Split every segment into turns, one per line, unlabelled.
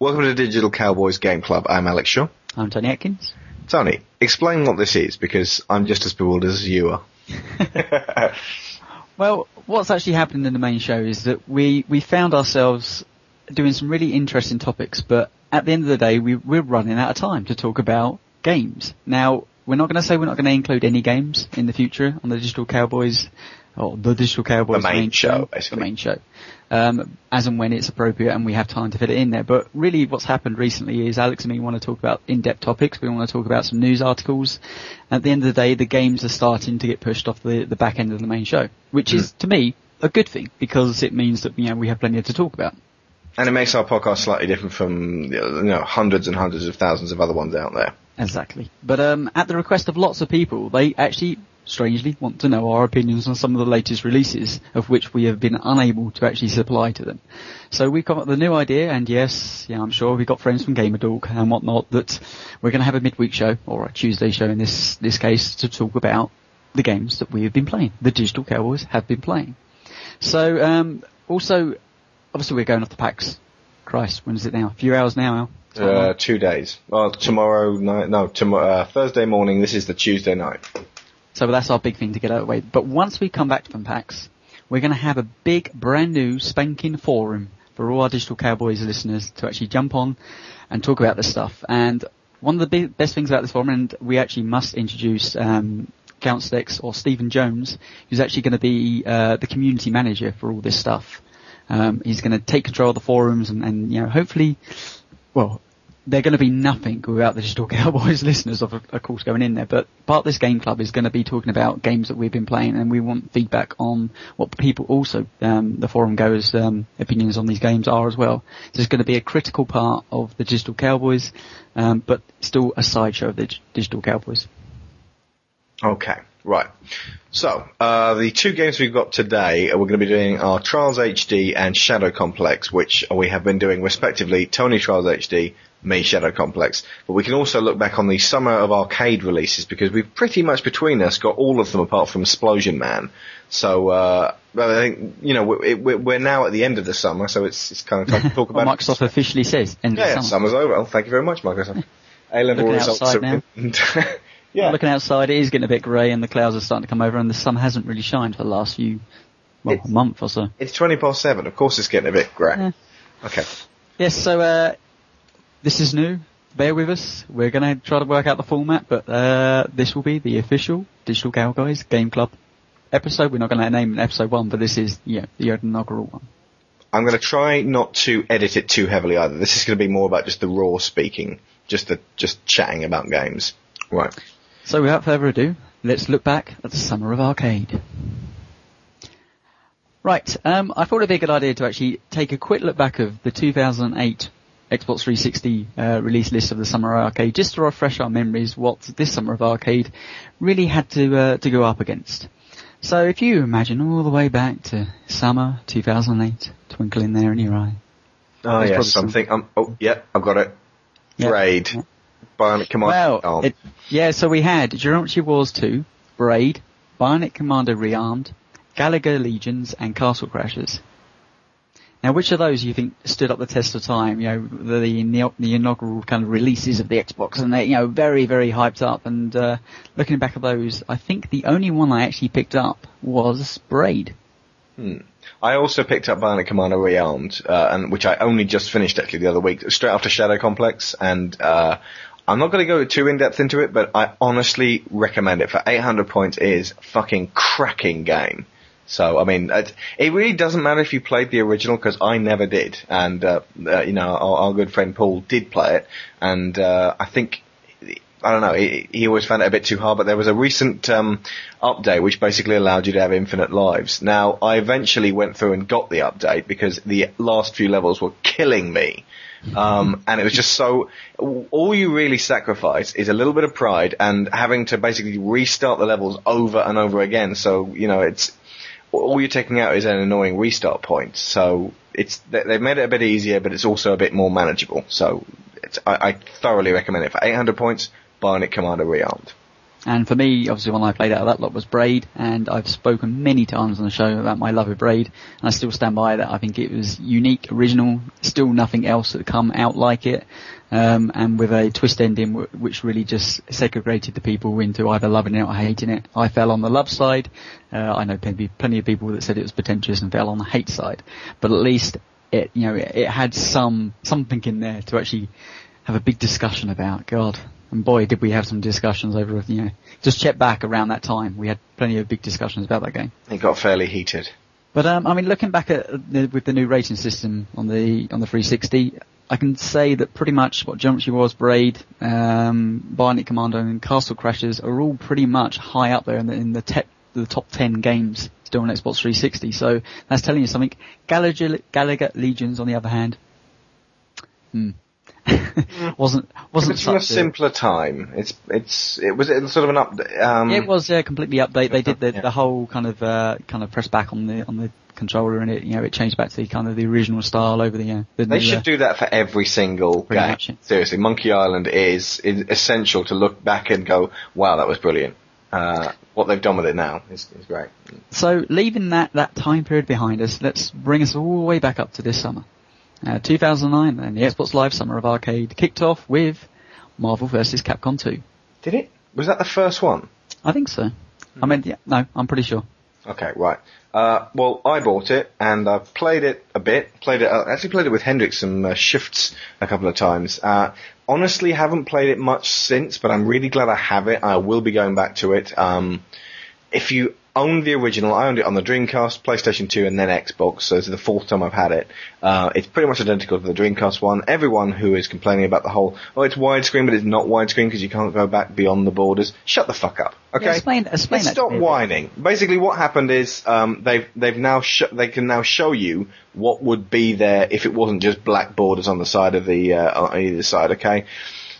Welcome to Digital Cowboys Game Club. I'm Alex Shaw.
I'm Tony Atkins.
Tony, explain what this is because I'm just as bewildered as you are.
Well, what's actually happened in the main show is that we, we found ourselves doing some really interesting topics, but at the end of the day, we, we're running out of time to talk about games. Now, we're not going to say we're not going to include any games in the future on the Digital Cowboys, or the Digital Cowboys
The main show, basically.
the main show, um, as and when it's appropriate and we have time to fit it in there. But really, what's happened recently is Alex and me want to talk about in-depth topics. We want to talk about some news articles. At the end of the day, the games are starting to get pushed off the the back end of the main show, which is to me a good thing because it means that you know we have plenty to talk about.
And it makes our podcast slightly different from you know hundreds and hundreds of thousands of other ones out there.
Exactly. But um, at the request of lots of people, they actually, strangely, want to know our opinions on some of the latest releases, of which we have been unable to actually supply to them. So we've come up with a new idea, and yes, yeah, I'm sure we've got friends from GamerDork and whatnot, that we're going to have a midweek show, or a Tuesday show in this, this case, to talk about the games that we have been playing, the Digital Cowboys have been playing. So, um, also, obviously we're going off the PAX. Christ, when is it now? A few hours now?
Uh, two days. Well, tomorrow night, no, tomorrow, uh, Thursday morning. This is the Tuesday night.
So that's our big thing to get out of the way. But once we come back from PAX, we're going to have a big, brand new, spanking forum for all our Digital Cowboys listeners to actually jump on and talk about this stuff. And one of the best things about this forum, and we actually must introduce um, Count Sticks or Stephen Jones, who's actually going to be uh, the community manager for all this stuff. Um, he's going to take control of the forums and, and you know, hopefully, well, they're going to be nothing without the Digital Cowboys listeners, of, of course, going in there. But part of this game club is going to be talking about games that we've been playing, and we want feedback on what people also, um, the forum goers' um, opinions on these games are as well. So it's going to be a critical part of the Digital Cowboys, um, but still a sideshow of the Dig- Digital Cowboys.
Okay, right. So, uh, the two games we've got today, uh, we're going to be doing our Trials HD and Shadow Complex, which we have been doing respectively, Tony Trials HD, me Shadow Complex. But we can also look back on the summer of arcade releases because we've pretty much between us got all of them apart from Splosion Man. So, uh, well, I think, you know, we're, we're we're now at the end of the summer, so it's, it's kind of time to talk
Well,
about
Microsoft officially says end
Yeah,
of
yeah, summer's over. Well, thank you very much, Microsoft. A-level
Looking
results
outside
are
now.
yeah.
Looking outside, it is getting a bit grey, and the clouds are starting to come over, and the sun hasn't really shined for the last few, well, a month or so.
It's 20 past 7. Of course it's getting a bit grey.
Yeah.
Okay.
Yes, so uh, this is new. Bear with us. We're going to try to work out the format, but uh, this will be the official Digital Cowboys Game Club episode. We're not going to name it episode one, but this is yeah the inaugural one.
I'm going to try not to edit it too heavily either. This is going to be more about just the raw speaking, just the just chatting about games. Right.
So without further ado, let's look back at the summer of arcade. Right, um, I thought it'd be a good idea to actually take a quick look back of the 2008 Xbox 360 uh, release list of the summer arcade, just to refresh our memories what this summer of arcade really had to uh, to go up against. So if you imagine all the way back to summer 2008, twinkling there in your eye.
Oh yeah,
probably some-
something. Um, oh yeah, I've got it.
Yeah.
Bionic Command.
Well,
Arm.
it, yeah, so we had Geometry Wars 2, Braid, Bionic Commando Rearmed, Galaga Legions, and Castle Crashers. Now, which of those you think stood up the test of time? You know, the, the, the inaugural kind of releases of the Xbox, and they, you know, very, very hyped up. And uh, looking back at those, I think the only one I actually picked up was Braid.
I also picked up Bionic Commando Rearmed, uh, and which I only just finished actually the other week, straight after Shadow Complex, and uh, I'm not going to go too in depth into it, but I honestly recommend it for 800 points. It is fucking cracking game. So I mean, it, it really doesn't matter if you played the original because I never did, and uh, uh, you know our, our good friend Paul did play it, and uh, I think I don't know. He, he always found it a bit too hard, but there was a recent um, update which basically allowed you to have infinite lives. Now, I eventually went through and got the update because the last few levels were killing me. Um, and it was just so, all you really sacrifice is a little bit of pride and having to basically restart the levels over and over again. So, you know, it's, all you're taking out is an annoying restart point. So it's, they- they've made it a bit easier, but it's also a bit more manageable. So I, I thoroughly recommend it for 800 points. Bionic Commando Rearmed.
And for me, obviously, one I played out of that lot was Braid, and I've spoken many times on the show about my love of Braid, and I still stand by that. I think it was unique, original, still nothing else that come out like it, um, and with a twist ending which really just segregated the people into either loving it or hating it. I fell on the love side. Uh, I know plenty, plenty of people that said it was pretentious and fell on the hate side, but at least it, you know, it, it had some something in there to actually have a big discussion about. God, and boy, did we have some discussions over, you know, just check back around that time. We had plenty of big discussions about that game.
It got fairly heated.
But um, I mean, looking back at the, with the new rating system on the on the 360, I can say that pretty much what Geometry Wars, Braid, um, Bionic Commando, and Castle Crashers are all pretty much high up there in the, in the, te- the top 10 games still on Xbox 360. So that's telling you something. Galaga, Galaga Legions, on the other hand, hmm. wasn't wasn't
it's from a simpler time. It's it's it was sort of an up. Um,
it was a completely update. They did the, yeah. the whole kind of uh, kind of press back on the on the controller and it you know it changed back to the kind of the original style over the. Uh, the
they should uh, do that for every single game. Much, yeah. Seriously, Monkey Island is, is essential to look back and go, wow, that was brilliant. Uh, what they've done with it now is, is great.
So leaving that, that time period behind us, let's bring us all the way back up to this summer. Uh, 2009 then, the Xbox Live Summer of Arcade kicked off with Marvel vs. Capcom 2.
Did it? Was that the first one?
I think so. Mm-hmm. I mean, yeah, no, I'm pretty sure.
Okay, right. Uh, well, I bought it and I've played it a bit. Played it. I uh, actually played it with Hendrix some uh, shifts a couple of times. Uh, honestly, haven't played it much since, but I'm really glad I have it. I will be going back to it. Um, if you owned the original. I owned it on the Dreamcast, PlayStation 2, and then Xbox. So this is the fourth time I've had it. Uh, it's pretty much identical to the Dreamcast one. Everyone who is complaining about the whole, oh, it's widescreen, but it's not widescreen because you can't go back beyond the borders. Shut the fuck up. Okay.
Yeah, explain, explain
Let's stop whining. Basically, what happened is um, they've they've now sh- they can now show you what would be there if it wasn't just black borders on the side of the uh, on either side. Okay.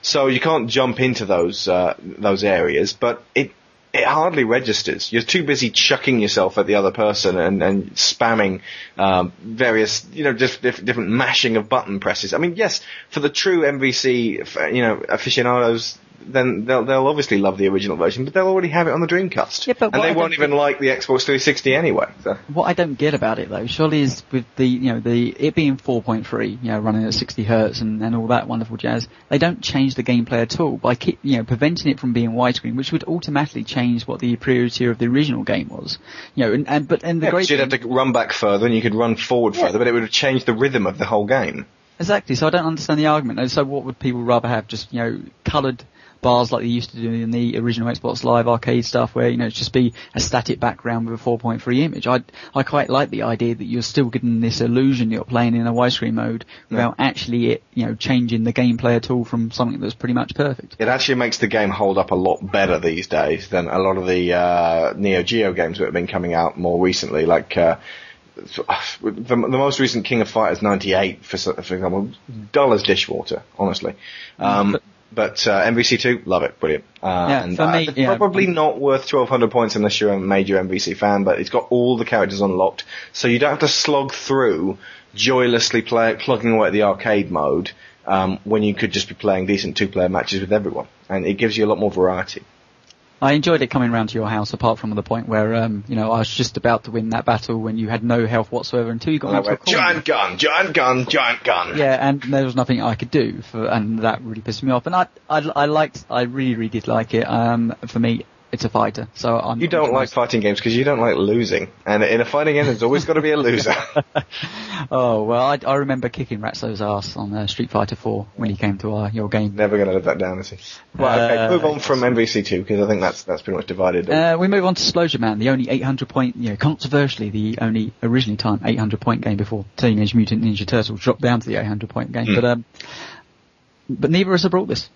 So you can't jump into those uh, those areas, but it it hardly registers. You're too busy chucking yourself at the other person and, and spamming um, various, you know, just diff- different mashing of button presses. I mean, yes, for the true MVC, you know, aficionados, then they'll, they'll obviously love the original version, but they'll already have it on the Dreamcast.
Yeah, but
and they won't even like the Xbox 360 anyway. So.
What I don't get about it though, surely is with the, you know, the, it being 4.3, you know, running at 60 hertz and, and all that wonderful jazz, they don't change the gameplay at all by keep, you know, preventing it from being widescreen, which would automatically change what the priority of the original game was. You know, and, and but, and the
yeah,
great
you'd have to run back further and you could run forward yeah. further, but it would have changed the rhythm of the whole game.
Exactly. So I don't understand the argument. So what would people rather have? Just, you know, coloured bars like they used to do in the original Xbox Live arcade stuff where, you know, it's just be a static background with a 4.3 image. I, I quite like the idea that you're still getting this illusion you're playing in a widescreen mode without yeah. actually it, you know, changing the gameplay at all from something that's pretty much perfect.
It actually makes the game hold up a lot better these days than a lot of the, uh, Neo Geo games that have been coming out more recently, like, uh, the, the, most recent King of Fighters 98, for, for example, dull as dishwater, honestly. Um, but, but uh, MVC2, love it, brilliant. Uh,
yeah, and, for me,
uh, yeah. probably not worth 1200 points unless you're a major MVC fan, but it's got all the characters unlocked, so you don't have to slog through joylessly play, plugging away at the arcade mode um, when you could just be playing decent two-player matches with everyone, and it gives you a lot more variety.
I enjoyed it coming round to your house, apart from the point where, um, you know, I was just about to win that battle when you had no health whatsoever until you got into a
corner. Giant gun, giant gun, giant gun.
Yeah, and there was nothing I could do, for, and that really pissed me off. And I, I, I liked, I really, really did like it. Um, for me, it's a fighter. So I'm.
You don't like fighting games because you don't like losing, and in a fighting game, there's always got to be a loser.
oh well, I, I remember kicking Ratso's ass on uh, Street Fighter 4 when he came to our your game.
Never going to live that down, is he? Right, okay, uh, move on from MVC2 because I think that's that's pretty much divided.
Uh, we move on to Splosion Man, the only 800 point, you know, controversially the only originally time 800 point game before Teenage Mutant Ninja Turtles dropped down to the 800 point game, mm. but um, but neither of us have brought this.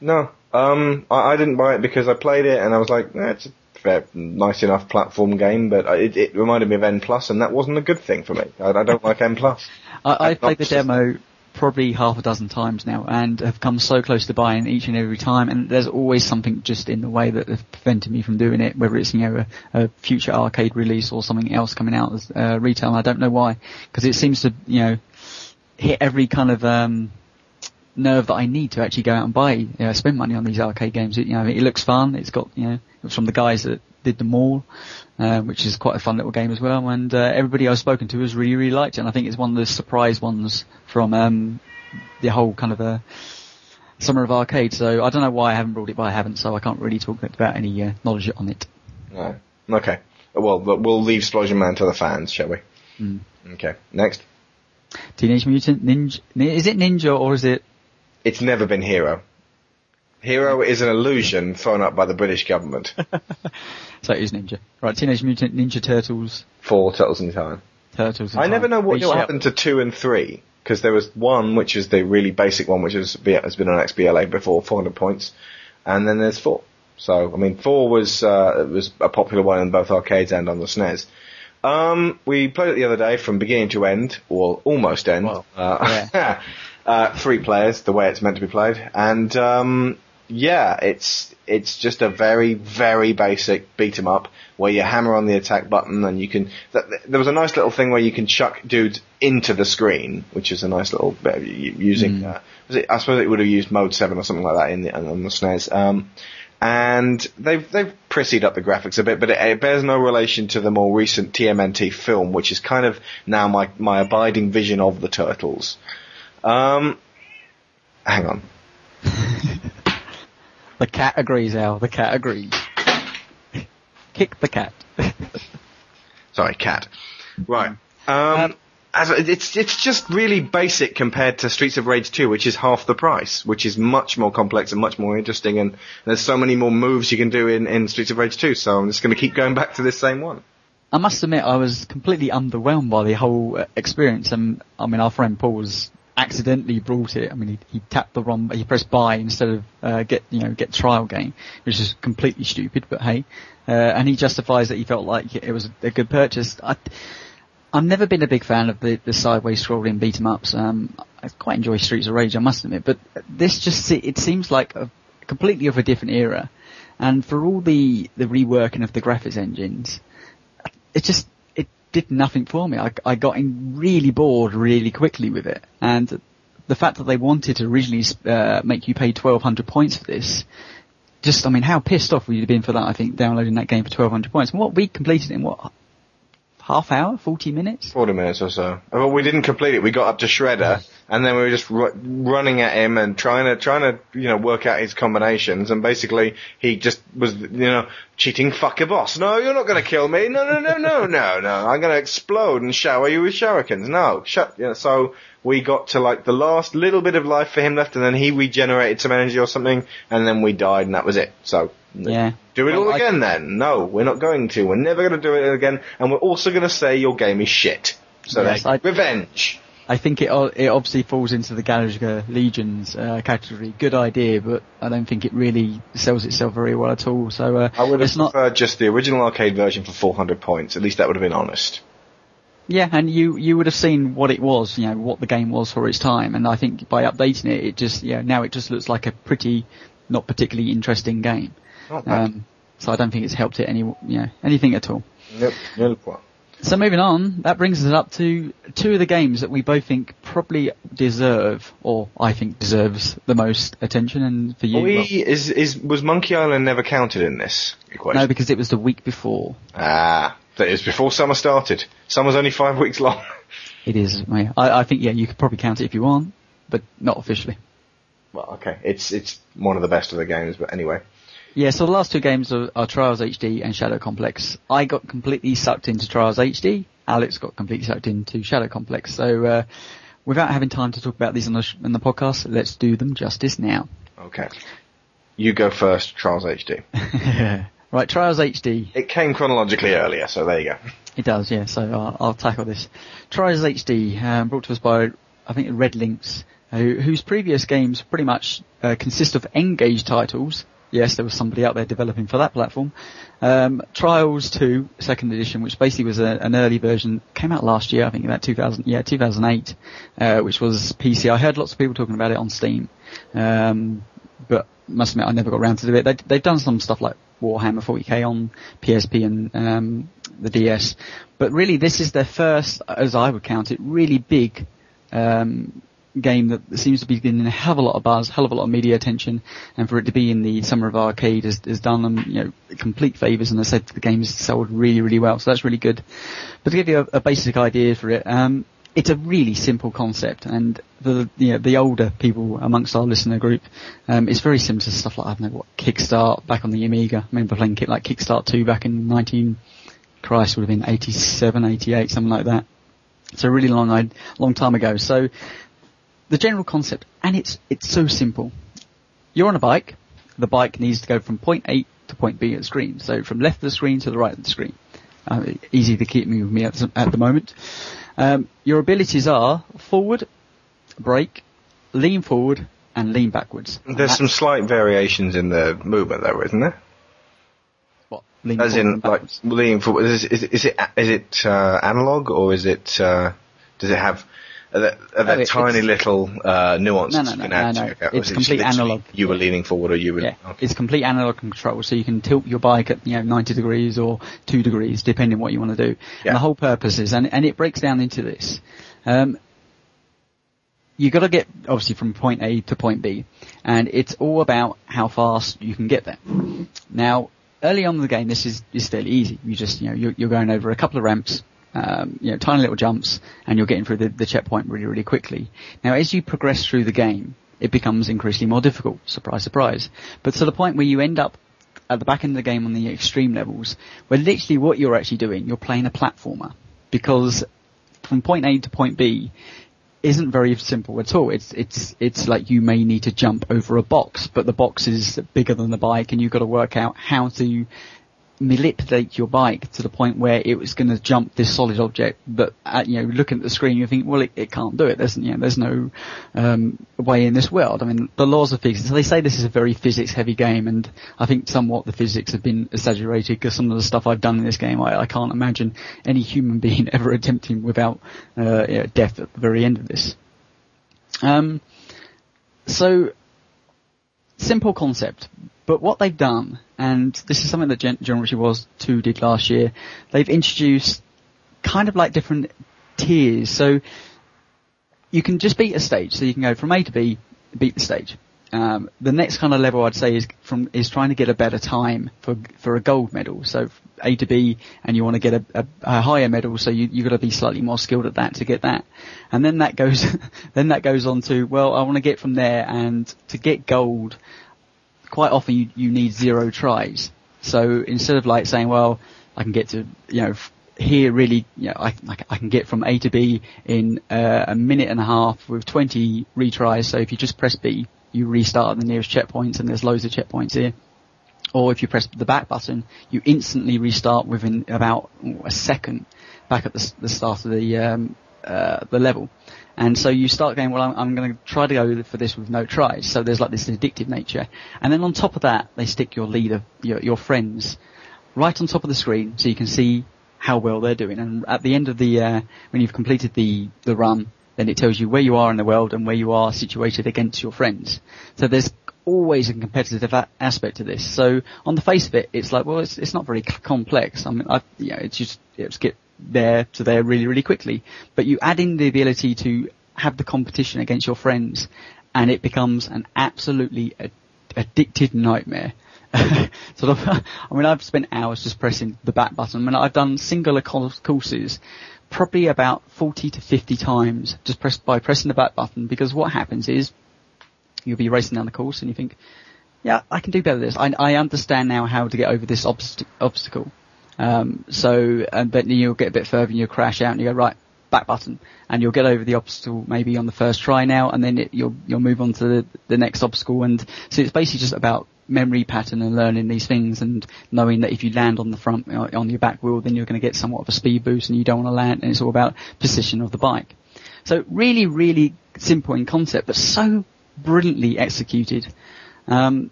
No, um, I, I, didn't buy it because I played it and I was like, eh, it's a fair, nice enough platform game, but it, it, reminded me of N Plus, and that wasn't a good thing for me. I, I don't like N Plus.
I, have played the demo probably half a dozen times now, and have come so close to buying each and every time. And there's always something just in the way that has prevented me from doing it, whether it's you know a, a future arcade release or something else coming out as uh, retail. And I don't know why, because it seems to you know hit every kind of um, nerve that I need to actually go out and buy, you know, spend money on these arcade games. It, you know, it looks fun. It's got, you know, it's from the guys that did The Maw, uh, which is quite a fun little game as well. And uh, everybody I've spoken to has really, really liked it. And I think it's one of the surprise ones from um, the whole kind of a summer of arcade. So I don't know why I haven't brought it, but I haven't. So I can't really talk about any uh, knowledge on it.
No. Okay. Well, but we'll leave Splosion Man to the fans, shall we?
Mm.
Okay. Next.
Teenage Mutant Ninja. Is it Ninja or is it?
It's never been Hero. Hero is an illusion thrown up by the British government.
so it is Ninja. Right, Teenage Mutant Ninja Turtles.
Four Turtles in Time.
Turtles in
I
Time.
never know what
Reach
what
out.
happened to two and three because there was one which is the really basic one which is, has been on XBLA before, 400 points, and then there's four. So I mean, four was uh, was a popular one in both arcades and on the SNES. Um, we played it the other day from beginning to end, or almost end.
Well,
uh, uh, three players, the way it's meant to be played, and um, yeah, it's it's just a very very basic beat 'em up where you hammer on the attack button and you can. Th- th- there was a nice little thing where you can chuck dudes into the screen, which is a nice little bit of using. Uh, was it, I suppose it would have used Mode Seven or something like that in the on the SNES. Um, and they've they've prissied up the graphics a bit, but it, it bears no relation to the more recent TMNT film, which is kind of now my my abiding vision of the turtles. Um, hang on.
The cat agrees, Al. The cat agrees. Kick the cat.
Sorry, cat. Right. Um,
Um,
as it's it's just really basic compared to Streets of Rage 2, which is half the price, which is much more complex and much more interesting, and there's so many more moves you can do in, in Streets of Rage 2. So I'm just going to keep going back to this same one.
I must admit, I was completely underwhelmed by the whole uh, experience. And I mean, our friend Paul was accidentally brought it. I mean, he, he tapped the wrong, he pressed buy instead of uh, get you know get trial game, which is completely stupid. But hey, uh, and he justifies that he felt like it was a good purchase. I, I've never been a big fan of the, the sideways scrolling beat 'em ups. Um, I quite enjoy Streets of Rage, I must admit, but this just it seems like a completely of a different era. And for all the the reworking of the graphics engines, it just did nothing for me. I, I got in really bored really quickly with it, and the fact that they wanted to originally uh, make you pay twelve hundred points for this, just I mean, how pissed off would you have been for that? I think downloading that game for twelve hundred points. And what we completed in what half hour, forty minutes?
40 minutes or so. Well, we didn't complete it. We got up to Shredder, and then we were just ru- running at him and trying to trying to you know work out his combinations. And basically, he just was you know cheating. Fuck your boss. No, you're not going to kill me. No, no, no, no, no, no. I'm going to explode and shower you with shurikens. No, shut. You know, so we got to like the last little bit of life for him left, and then he regenerated some energy or something, and then we died, and that was it. So.
Yeah.
Do it
Well,
all
I-
again then? No, we're not going to. We're never going to do it again, and we're also going to say your game is shit. So
Yes, I-
revenge.
I think it it obviously falls into the Galaga Legions uh, category. Good idea, but I don't think it really sells itself very well at all. So uh,
I would have
it's not.
preferred just the original arcade version for 400 points. At least that would have been honest.
Yeah, and you you would have seen what it was, you know, what the game was for its time, and I think by updating it, it just yeah now it just looks like a pretty not particularly interesting game. Um, so I don't think it's helped it any you know anything at all.
Nope, point.
So moving on, that brings us up to two of the games that we both think probably deserve, or I think deserves the most attention, and for you,
we,
well,
is, is, was Monkey Island never counted in this equation?
no, because it was the week before.
ah, that is before summer started. Summer's only five weeks long.
It is. I, I think yeah, you could probably count it if you want, but not officially.
well, okay, it's, it's one of the best of the games, but anyway.
Yeah, so the last two games are, are Trials HD and Shadow Complex. I got completely sucked into Trials HD. Alex got completely sucked into Shadow Complex. So, uh, without having time to talk about these on the, sh- on the podcast, let's do them justice now.
Okay. You go first, Trials HD.
right, Trials HD.
It came chronologically earlier, so there you go.
It does, yeah. So I'll, I'll tackle this. Trials HD, um, brought to us by I think RedLynx, who, whose previous games pretty much uh, consist of N-Gage titles. Yes, there was somebody out there developing for that platform. Um, Trials 2, second edition, which basically was a, an early version, came out last year, I think about 2000, yeah, 2008, uh, which was PC. I heard lots of people talking about it on Steam, um, but must admit I never got around to do it. They, they've done some stuff like Warhammer 40k on PSP and um, the DS, but really this is their first, as I would count it, really big um, game that seems to be getting a hell of a lot of buzz, hell of a lot of media attention, and for it to be in the Summer of Arcade has, has done them, you know, complete favours, and I said the game has sold really, really well, so that's really good. But to give you a, a basic idea for it, um, it's a really simple concept, and the you know, the older people amongst our listener group, um, it's very similar to stuff like I don't know what Kickstart back on the Amiga. I remember playing like Kickstart 2 back in 19, Christ would have been 87, 88, something like that. It's a really long long time ago. So the general concept, and it's it's so simple. You're on a bike. The bike needs to go from point A to point B at the screen. So from left of the screen to the right of the screen. Uh, easy to keep me with me at the, at the moment. Um, your abilities are forward, brake, lean forward, and lean backwards.
There's some slight variations in the movement, though, isn't there?
What? Lean
As in, like lean forward. Is, is, is it is it uh, analog or is it? Uh, does it have? Are there, are there
Oh,
tiny little uh, nuances
No, no,
you
no,
can
no,
add
no.
to it?
It's complete analog.
You were leaning forward, or you were.
Yeah,
okay.
it's complete analog control, so you can tilt your bike at you know 90 degrees or two degrees, depending what you want to do.
Yeah.
And the whole purpose is, and, and it breaks down into this. Um, you got to get obviously from point A to point B, and it's all about how fast you can get there. Now, early on in the game, this is is fairly easy. You just you know you're, you're going over a couple of ramps, um, you know, tiny little jumps, and you're getting through the, the checkpoint really really quickly. Now, as you progress through the game, it becomes increasingly more difficult. Surprise, surprise. But to the point where you end up at the back end of the game on the extreme levels, where literally what you're actually doing, you're playing a platformer because from point A to point B isn't very simple at all. It's it's it's like you may need to jump over a box, but the box is bigger than the bike, and you've got to work out how to manipulate your bike to the point where it was going to jump this solid object. But uh, you know, looking at the screen, you think, well, it, it can't do it. There's you know, there's no um, way in this world. I mean, the laws of physics. So they say this is a very physics-heavy game, and I think somewhat the physics have been exaggerated because some of the stuff I've done in this game, I, I can't imagine any human being ever attempting without uh, you know, death at the very end of this. Um, so simple concept, but what they've done, and this is something that Gen- Geometry Wars 2 did last year, they've introduced kind of like different tiers. So you can just beat a stage, so you can go from A to B, beat the stage. Um, the next kind of level I'd say is from is trying to get a better time for for a gold medal. So A to B, and you want to get a, a, a higher medal, so you you got to be slightly more skilled at that to get that. And then that goes then that goes on to well, I want to get from there, and to get gold, quite often you you need zero tries. So instead of like saying, well, I can get to you know here really, you know, I, I, can get from A to B in uh, a minute and a half with 20 retries. So if you just press B, you restart at the nearest checkpoints, and there's loads of checkpoints here. Or if you press the back button, you instantly restart within about a second back at the, the start of the um, uh, the level. And so you start going, well, I'm, I'm going to try to go for this with no tries. So there's like this addictive nature. And then on top of that, they stick your leader, your, your friends, right on top of the screen so you can see how well they're doing. And at the end of the, uh, when you've completed the, the run, then it tells you where you are in the world and where you are situated against your friends. So there's always a competitive a- aspect to this. So on the face of it, it's like, well, it's, it's not very complex. I mean, I, you know, it's just, it's get there to there really, really quickly. But you add in the ability to have the competition against your friends and it becomes an absolutely ad- addicted nightmare. sort of, I mean, I've spent hours just pressing the back button. I mean, I've done singular courses probably about 40 to 50 times just press, by pressing the back button because what happens is you'll be racing down the course and you think, yeah, I can do better than this. I, I understand now how to get over this obst- obstacle. Um, so, and then you'll get a bit further and you'll crash out and you go, right, back button. And you'll get over the obstacle maybe on the first try now and then it, you'll, you'll move on to the, the next obstacle. And so it's basically just about memory pattern and learning these things and knowing that if you land on the front, uh, on your back wheel, then you're going to get somewhat of a speed boost and you don't want to land and it's all about position of the bike. So really, really simple in concept, but so brilliantly executed. Um,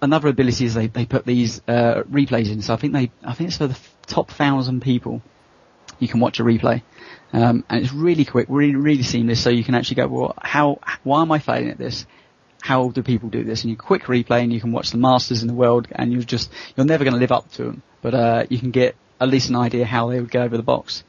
another ability is they, they put these uh, replays in. So I think they I think it's for the f- top thousand people. You can watch a replay, um, and it's really quick, really really seamless. So you can actually go, well, how why am I failing at this? How do people do this? And you quick replay, and you can watch the masters in the world, and you're just you're never going to live up to them, but uh, you can get at least an idea how they would go over the box.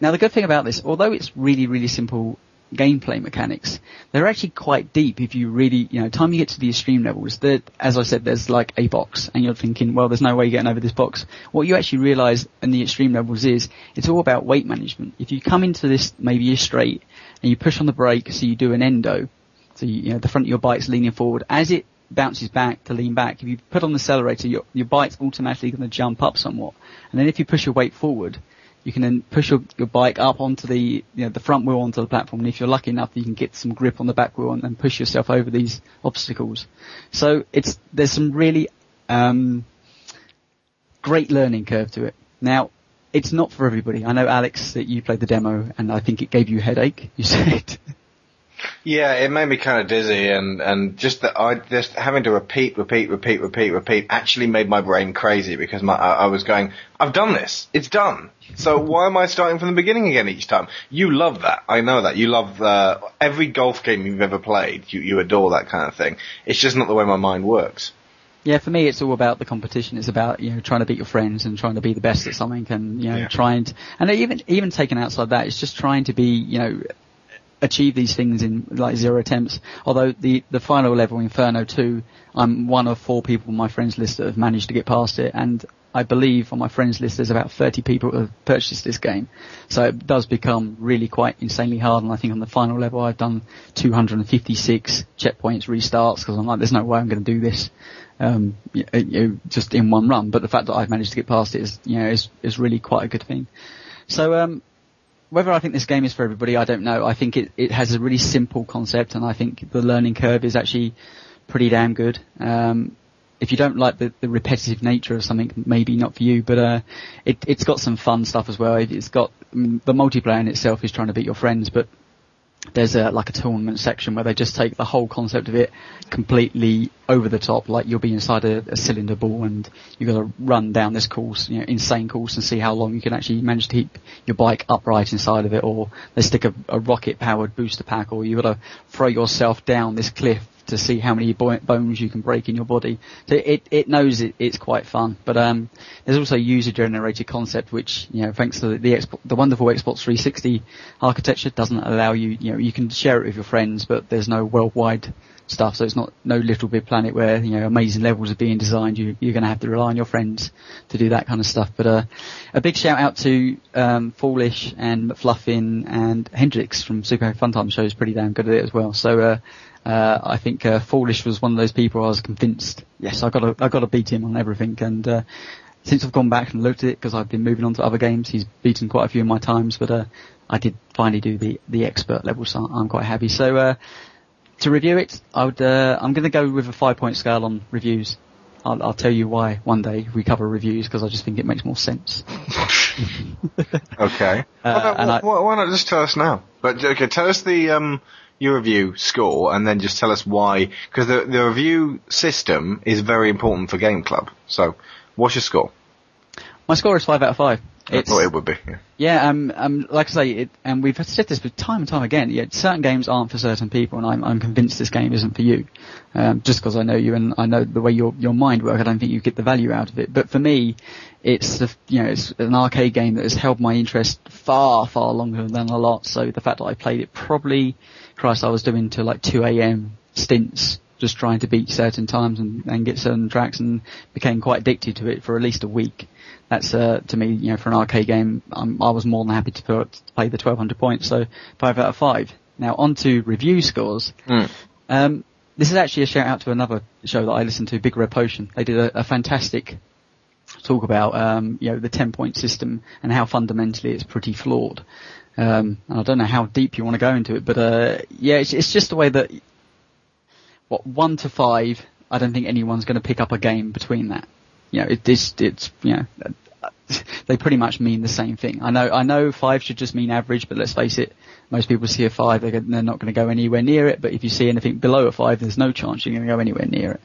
Now the good thing about this, although it's really really simple gameplay mechanics, they're actually quite deep if you really, you know, time you get to the extreme levels, that, as I said, there's like a box and you're thinking, well, there's no way you're getting over this box. What you actually realize in the extreme levels is it's all about weight management. If you come into this, maybe you're straight and you push on the brake, so you do an endo, so you, you know, the front of your bike's leaning forward, as it bounces back to lean back, if you put on the accelerator, your, your bike's automatically going to jump up somewhat. And then if you push your weight forward, you can then push your, your bike up onto the, you know, the front wheel onto the platform. And if you're lucky enough, you can get some grip on the back wheel and, and push yourself over these obstacles. So it's, there's some really, um, great learning curve to it. Now, it's not for everybody. I know Alex that you played the demo and I think it gave you a headache, you said.
Yeah, it made me kind of dizzy, and and just that I just having to repeat, repeat, repeat, repeat, repeat actually made my brain crazy because my I, I was going, I've done this, it's done. So why am I starting from the beginning again each time? You love that, I know that. You love uh, every golf game you've ever played. You you adore that kind of thing. It's just not the way my mind works.
Yeah, for me, it's all about the competition. It's about you know trying to beat your friends and trying to be the best at something, and you know
Yeah.
trying to, and even even taken outside that, it's just trying to be you know achieve these things in like zero attempts. Although the the final level, Inferno two, I'm one of four people on my friends list that have managed to get past it, and I believe on my friends list there's about 30 people that have purchased this game. So it does become really quite insanely hard, and I think on the final level I've done 256 checkpoints, restarts, because I'm like, there's no way I'm going to do this um, you just in one run. But the fact that I've managed to get past it is, you know, is, is really quite a good thing. So, um, whether I think this game is for everybody, I don't know. I think it, it has a really simple concept and I think the learning curve is actually pretty damn good. Um, if you don't like the, the repetitive nature of something, maybe not for you, but, uh, it, it's got some fun stuff as well. It- It's got, I mean, the multiplayer in itself is trying to beat your friends, but there's a, like a tournament section where they just take the whole concept of it completely over the top, like you'll be inside a, a cylinder ball and you've got to run down this course, you know, insane course and see how long you can actually manage to keep your bike upright inside of it. Or they stick a, a rocket powered booster pack or you've got to throw yourself down this cliff to see how many bo- bones you can break in your body. So it, it knows it, it's quite fun, but um, there's also user generated concept which, you know, thanks to the, the, Xbox, the wonderful Xbox 360 architecture doesn't allow you, you know, you can share it with your friends, but there's no worldwide stuff, so it's not no LittleBigPlanet where, you know, amazing levels are being designed, you, you're gonna have to rely on your friends to do that kind of stuff. But, uh, a big shout out to, um, Foolish and McFluffin and Hendrix from Super Fun Time Show is pretty damn good at it as well. So, uh, uh, I think uh, Foolish was one of those people I was convinced. Yes, I got to I got to beat him on everything. And uh, since I've gone back and looked at it because I've been moving on to other games, he's beaten quite a few of my times. But uh, I did finally do the the expert level, so I'm quite happy. So uh, to review it, I would uh, I'm going to go with a five point scale on reviews. I'll, I'll tell you why one day we cover reviews because I just think it makes more sense.
Okay.
Uh,
why,
and
not,
I-
why, why not just tell us now? But okay, tell us the um, your review score, and then just tell us why. Because the the review system is very important for Game Club. So, what's your score?
My score is five out of five.
I
It's,
thought it would be. Yeah.
Yeah, um, um, like I say, it, and we've said this time and time again. Yeah, certain games aren't for certain people, and I'm, I'm convinced this game isn't for you. Um, just because I know you and I know the way your your mind works, I don't think you get the value out of it. But for me, it's the, you know it's an arcade game that has held my interest far far longer than a lot. So the fact that I played it probably, Christ, I was doing to like 2 a.m. stints. Just trying to beat certain times and, and get certain tracks and became quite addicted to it for at least a week that's uh, to me, you know, for an arcade game, um, I was more than happy to, put, to play the 1200 points, so five out of five. Now on to review scores.
Mm.
Um, this is actually a shout out to another show that I listened to, Big Red Potion. They did a, a fantastic talk about, um, you know, the 10 point system and how fundamentally it's pretty flawed. Um, and I don't know how deep you want to go into it, but, uh, yeah, it's, it's just the way that, what, one to five, I don't think anyone's going to pick up a game between that you know, it, it's, it's, you know, they pretty much mean the same thing. I know, I know five should just mean average, but let's face it, most people see a five, they're, they're not going to go anywhere near it, but if you see anything below a five, there's no chance you're going to go anywhere near it.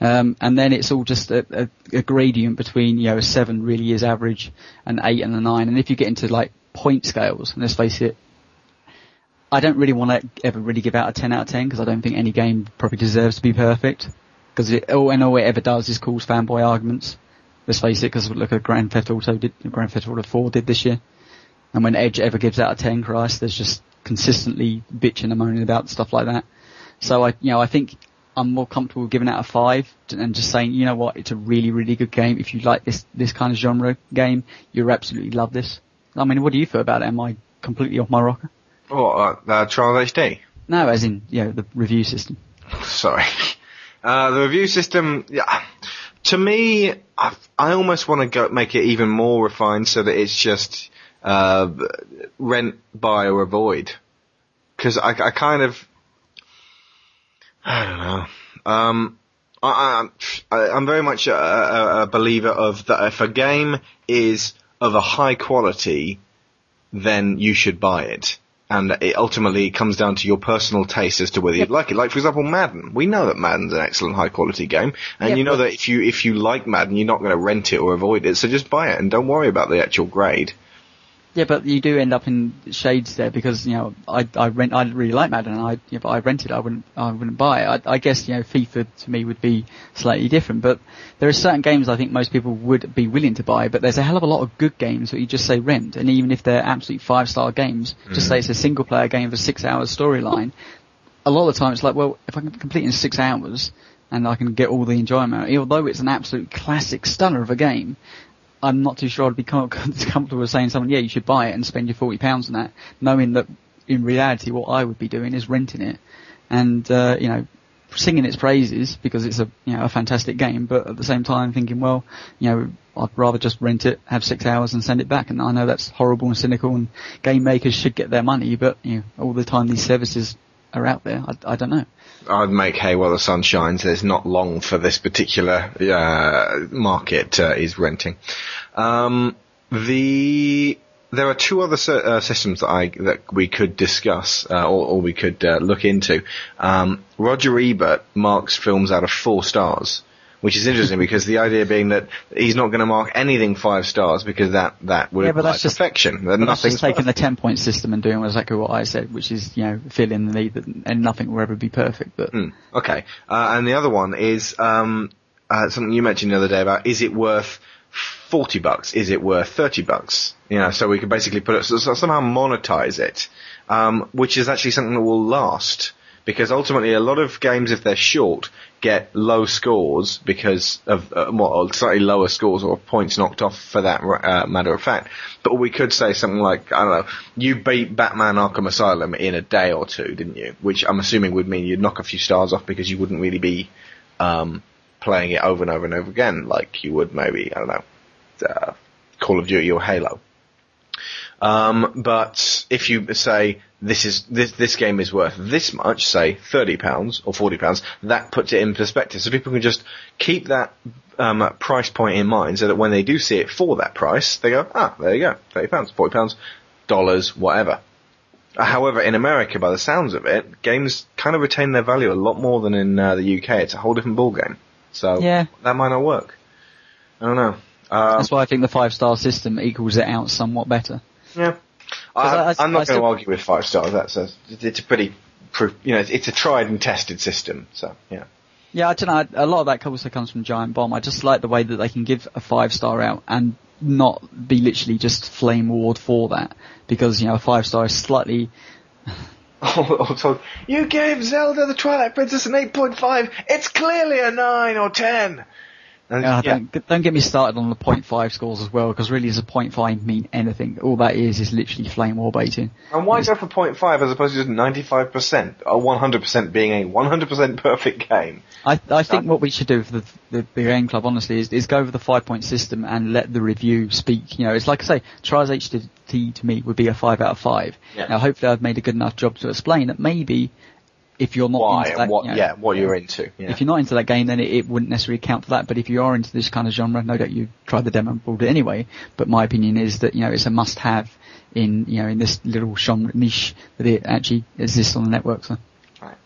Um, and then it's all just a, a, a gradient between, you know, a seven really is average, an eight and a nine, and if you get into like point scales, and let's face it, I don't really want to ever really give out a 10 out of 10 because I don't think any game probably deserves to be perfect because all and all it ever does is cause fanboy arguments. Let's face it, because look at Grand Theft Auto did Grand Theft Auto 4 did this year, and when Edge ever gives out a 10, Christ, there's just consistently bitching and moaning about stuff like that. So I, you know, I think I'm more comfortable giving out a five and just saying, you know what, it's a really, really good game. If you like this, this kind of genre game, you'll absolutely love this. I mean, what do you feel about it? Am I completely off my rocker?
Oh, uh, uh, Trials HD?
No, as in, you know, the review system.
Sorry. Uh, the review system, yeah, to me, I, I almost want to go make it even more refined so that it's just, uh, rent, buy or avoid. Cause I, I kind of, I don't know. Um, I, I, I'm very much a, a believer of that if a game is of a high quality, then you should buy it. And it ultimately comes down to your personal taste as to whether you'd like it. Like, for example, Madden. We know that Madden's an excellent high quality game. And
Yeah,
you know that if you, if you like Madden, you're not going to rent it or avoid it. So just buy it and don't worry about the actual grade.
Yeah, but you do end up in shades there because you know I I rent I really like Madden and I you know, but I rented I wouldn't I wouldn't buy it. I, I guess you know FIFA to me would be slightly different, but there are certain games I think most people would be willing to buy. But there's a hell of a lot of good games that you just say rent, and even if they're absolute five star games, just mm. say it's a single player game with a six hour storyline. A lot of the time it's like, well, if I can complete in six hours and I can get all the enjoyment, although it's an absolute classic stunner of a game, I'm not too sure I'd be comfortable with saying someone, yeah, you should buy it and spend your forty pounds on that, knowing that in reality what I would be doing is renting it and uh, you know singing its praises because it's a you know a fantastic game, but at the same time thinking, well, you know, I'd rather just rent it, have six hours and send it back. And I know that's horrible and cynical, and game makers should get their money, but you know, all the time these services are out there, I, I don't know.
I'd make hay while the sun shines. There's not long for this particular uh, market uh, is renting. Um, the there are two other uh, systems that I that we could discuss uh, or, or we could uh, look into. Um, Roger Ebert marks films out of four stars, which is interesting because the idea being that he's not going to mark anything five stars because that that would
Yeah, but that's just-
perfection. That
that's just taking the ten point system and doing exactly what I said, which is you know filling the need that, and nothing will ever be perfect. But
Hmm, okay. Uh, and the other one is um, uh, something you mentioned the other day about is it worth forty bucks? Is it worth thirty bucks? You know, so we could basically put it so, so somehow monetize it, um, which is actually something that will last. Because ultimately, a lot of games, if they're short, get low scores because of uh, well, slightly lower scores or points knocked off for that uh, matter of fact. But we could say something like, I don't know, you beat Batman Arkham Asylum in a day or two, didn't you? Which I'm assuming would mean you'd knock a few stars off because you wouldn't really be um, playing it over and over and over again like you would maybe, I don't know, uh, Call of Duty or Halo. Um, but if you say this is this this game is worth this much, say thirty pounds or forty pounds, that puts it in perspective. So people can just keep that um, price point in mind, so that when they do see it for that price, they go, ah, there you go, thirty pounds, forty pounds, dollars, whatever. However, in America, by the sounds of it, games kind of retain their value a lot more than in uh, the UK. It's a whole different ballgame. So
Yeah.
that might not work. I don't know. Uh,
that's why I think the five star system equals it out somewhat better.
Yeah.
I-
I'm not going to argue with five stars. That's a, it's a pretty you know, it's, a tried and tested system. So, yeah.
Yeah, I don't know. A lot of that also comes from Giant Bomb. I just like the way that they can give a five star out and not be literally just flame ward for that because you know a five star is slightly
also, you gave Zelda the Twilight Princess an 8.5. It's clearly a 9 or 10. And,
Yeah, uh,
yeah.
don't, don't get me started on the point 0.5 scores as well, because really does a point five mean anything? All that is is literally flame war baiting.
And why go for 0.5 as opposed to just 95%? Or 100% being a 100% perfect game?
I, I think what we should do for the, the, the game club, honestly, is, is go over the five point system and let the review speak. You know, it's like I say, Trials HDT to me would be a five out of five.
Yeah.
Now, hopefully, I've made a good enough job to explain that maybe if you're not
Why
into
and
that,
what,
you know,
yeah, what you're into. Yeah.
If you're not into that game, then it, it wouldn't necessarily count for that. But if you are into this kind of genre, no doubt you tried the demo and bought it anyway. But my opinion is that you know it's a must-have in you know in this little genre niche that it actually exists on the network. So.
Right.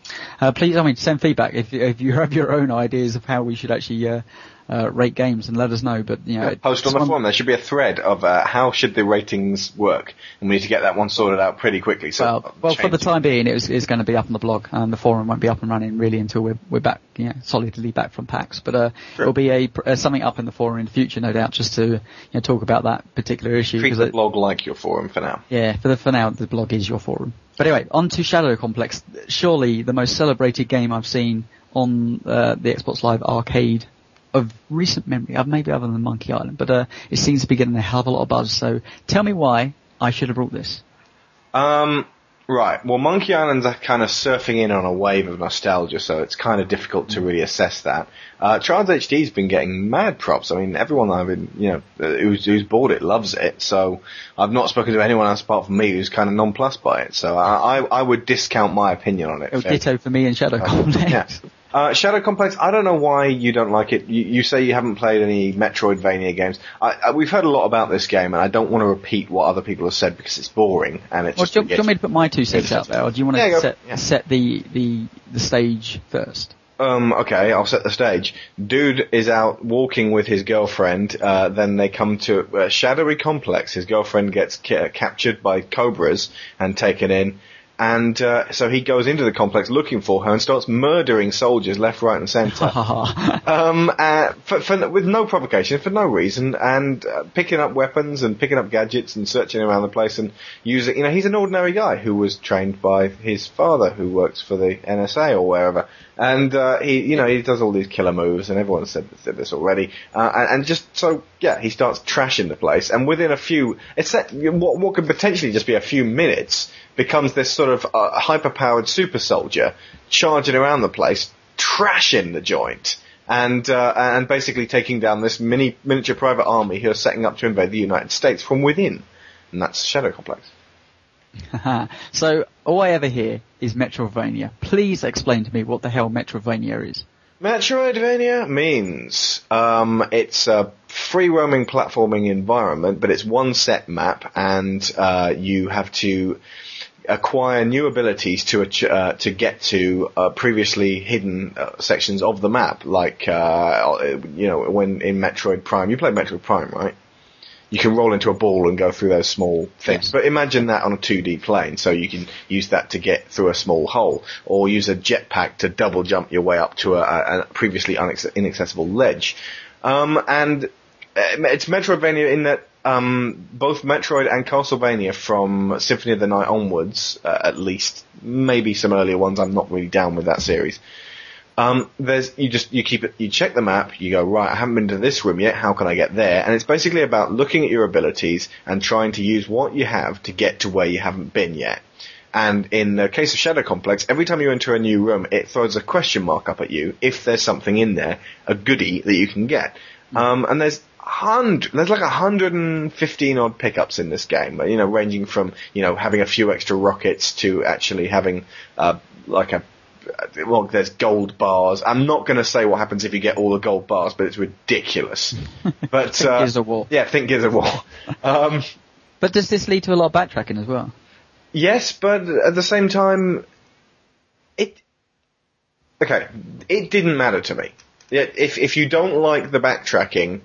Uh, please, I mean, send feedback if if you have your own ideas of how we should actually uh, uh, rate games and let us know. But you know,
Yeah, post on the forum. There should be a thread of uh, how should the ratings work, and we need to get that one sorted out pretty quickly. So,
Well, well, for the time being, it was, it's going to be up on the blog, and the forum won't be up and running really until we're we're back, you know, solidly back from PAX. But uh,
Sure.
it'll be a uh, something up in the forum in the future, no doubt, just to you know talk about that particular issue.
treat the
it-
blog like your forum for now.
yeah, for the for now, the blog is your forum. But anyway, on to Shadow Complex. Surely the most celebrated game I've seen on uh, the Xbox Live Arcade of recent memory, uh, maybe other than Monkey Island, but uh, it seems to be getting a hell of a lot of buzz. So tell me why I should have brought this.
Um, right. Well, Monkey Island's kind of surfing in on a wave of nostalgia, so it's kind of difficult to really assess that. Uh, Trials HD's been getting mad props. I mean, everyone I've been, you know, uh, who's, who's bought it loves it. So I've not spoken to anyone else apart from me who's kind of nonplussed by it. So I, I, I would discount my opinion on it.
Oh, ditto for me and Shadow Complex.
Yeah. Uh, Shadow Complex, I don't know why you don't like it. You, you say you haven't played any Metroidvania games. I, I, we've heard a lot about this game, and I don't want to repeat what other people have said because it's boring and it's
well,
just.
Do, you- do you want me to put my two cents out there, or do you want to
Yeah,
set,
Yeah.
set the, the, the stage first?
Um, okay, I'll set the stage. Dude is out walking with his girlfriend. Uh, then they come to a shadowy complex. His girlfriend gets ca- captured by cobras and taken in. And uh, so he goes into the complex looking for her and starts murdering soldiers left, right, and centre. um, uh, for, for, with no provocation, for no reason, and uh, picking up weapons and picking up gadgets and searching around the place and using. You know, he's an ordinary guy who was trained by his father, who works for the NSA or wherever, and uh, he, you know, he does all these killer moves, and everyone said, said this already, uh, and, and just so yeah, he starts trashing the place, and within a few, that, what what could potentially just be a few minutes becomes this sort of uh, hyper-powered super soldier charging around the place, trashing the joint, and uh, and basically taking down this mini miniature private army who are setting up to invade the United States from within, and that's Shadow Complex.
so all I ever hear is Metrovania. Please explain to me what the hell Metrovania is.
Metroidvania means um, it's a free roaming platforming environment, but it's one set map, and uh, you have to acquire new abilities to uh, to get to uh, previously hidden uh, sections of the map. Like uh, you know, when in Metroid Prime, you played Metroid Prime, right? You can roll into a ball and go through those small things.
Yes.
But imagine that on a 2D plane, so you can use that to get through a small hole, or use a jetpack to double jump your way up to a, a, previously inaccessible ledge. Um, and uh, it's Metroidvania in that um, both Metroid and Castlevania from Symphony of the Night onwards, uh, at least, maybe some earlier ones. I'm not really down with that series. Um, there's you just you keep it you check the map you go right I haven't been to this room yet how can I get there? And it's basically about looking at your abilities and trying to use what you have to get to where you haven't been yet. And in the case of Shadow Complex every time you enter a new room it throws a question mark up at you if there's something in there a goodie that you can get. Um, and there's hundred there's like 115 odd pickups in this game you know ranging from you know having a few extra rockets to actually having uh, like a well, there's gold bars. I'm not going to say what happens if you get all the gold bars, but it's ridiculous. But
Think
uh,
Gears of War.
yeah, think Gears of War. Um,
But does this lead to a lot of backtracking as well?
yes, but at the same time, it okay. It didn't matter to me. Yeah, If if you don't like the backtracking,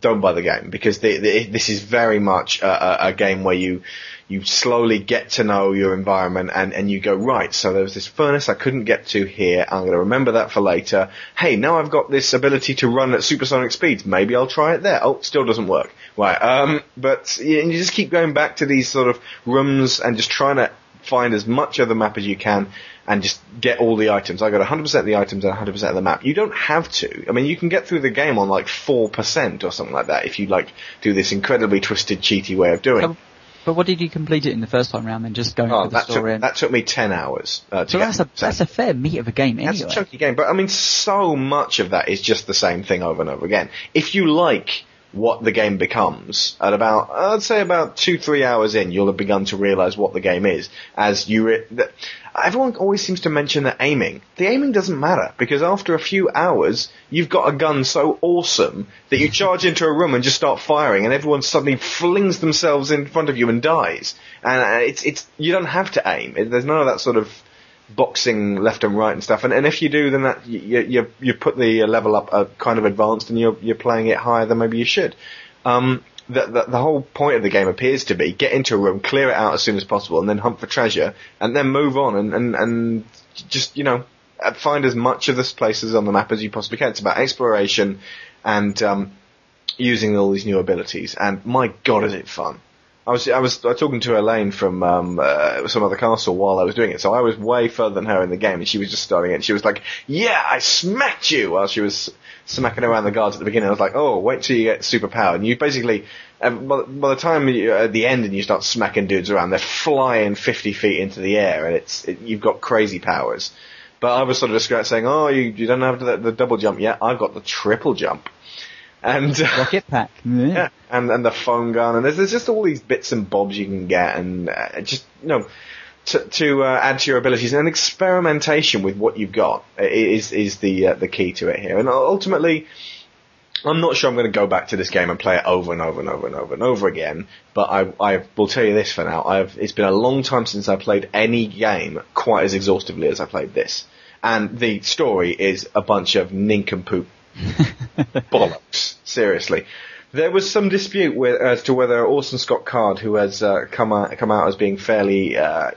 don't buy the game because the, the, this is very much a, a, a game where you you slowly get to know your environment and, and you go right. So there was this furnace I couldn't get to here. I'm going to remember that for later. Hey, now I've got this ability to run at supersonic speeds. Maybe I'll try it there. Oh, still doesn't work. Right. Um, but you, you just keep going back to these sort of rooms and just trying to find as much of the map as you can and just get all the items. I got 100% of the items and 100% of the map. You don't have to. I mean, you can get through the game on like 4% or something like that if you like do this incredibly twisted, cheaty way of doing.
So, but what did you complete it in the first time round then? Just going
Oh,
through the
that took,
story and...
that took me 10 hours. Uh,
so that's a, that's a fair meat of a game
that's a chunky game. But I mean, so much of that is just the same thing over and over again. If you like what the game becomes at about, I'd say about two, three hours in, you'll have begun to realize what the game is. As you, re- everyone always seems to mention the aiming. The aiming doesn't matter because after a few hours, you've got a gun so awesome that you charge into a room and just start firing, and everyone suddenly flings themselves in front of you and dies. And uh, it's it's you don't have to aim. There's none of that sort of boxing left and right and stuff. And, and if you do, then that you you, you put the level up uh, kind of advanced, and you're you're playing it higher than maybe you should. Um, the, the the whole point of the game appears to be get into a room, clear it out as soon as possible, and then hunt for treasure, and then move on and and and just you know find as much of this places on the map as you possibly can. It's about exploration and um, using all these new abilities. And my god, is it fun! I was I was talking to Elaine from um, uh, some other castle while I was doing it, so I was way further than her in the game, and she was just starting it. And she was like, "Yeah, I smacked you!" While she was smacking around the guards at the beginning. I was like, "Oh, wait till you get superpower." And you basically, um, by, by the time you're at the end and you start smacking dudes around, they're flying 50 feet into the air, and it's it, you've got crazy powers. But I was sort of just saying, "Oh, you you don't have the, the double jump yet. I've got the triple jump." And uh,
rocket pack, yeah.
yeah, and and the foam gun, and there's, there's just all these bits and bobs you can get, and uh, just you know, to, to uh, add to your abilities, and experimentation with what you've got is is the uh, the key to it here, and ultimately. I'm not sure I'm going to go back to this game and play it over and over and over and over and over again, but I, I will tell you this for now. I've, it's been a long time since I played any game quite as exhaustively as I played this. And the story is a bunch of nincompoop bollocks. Seriously. There was some dispute with, as to whether Orson Scott Card, who has uh, come out come out as being fairly uh,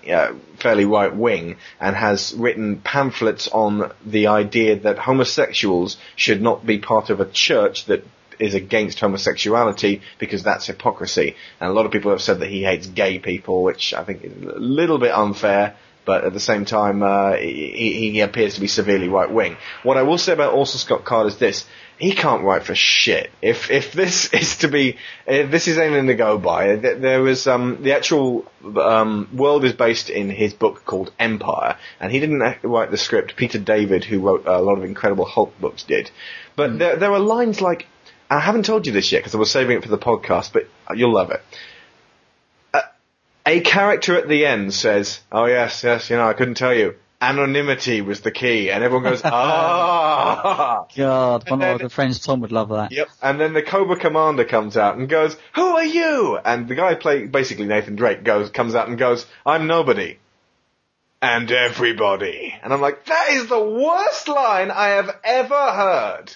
fairly right wing and has written pamphlets on the idea that homosexuals should not be part of a church that is against homosexuality because that's hypocrisy. And a lot of people have said that he hates gay people, which I think is a little bit unfair but at the same time, uh, he, he, appears to be severely right wing. What I will say about Orson Scott Card is this: he can't write for shit. If if this is to be, if this is anything to go by, there was um, the actual um, world is based in his book called Empire, and he didn't write the script. Peter David, who wrote a lot of Incredible Hulk books, did. But mm. there there are lines like. I haven't told you this yet because I was saving it for the podcast, but you'll love it a character at the end says, "Oh yes, yes, you know, I couldn't tell you." Anonymity was the key, and everyone goes, "Ah!"
God, one of the friends Tom would love that.
Yep. And then the Cobra Commander comes out and goes, "Who are you?" And the guy play basically Nathan Drake goes comes out and goes, "I'm nobody." And everybody. And I'm like, that is the worst line I have ever heard.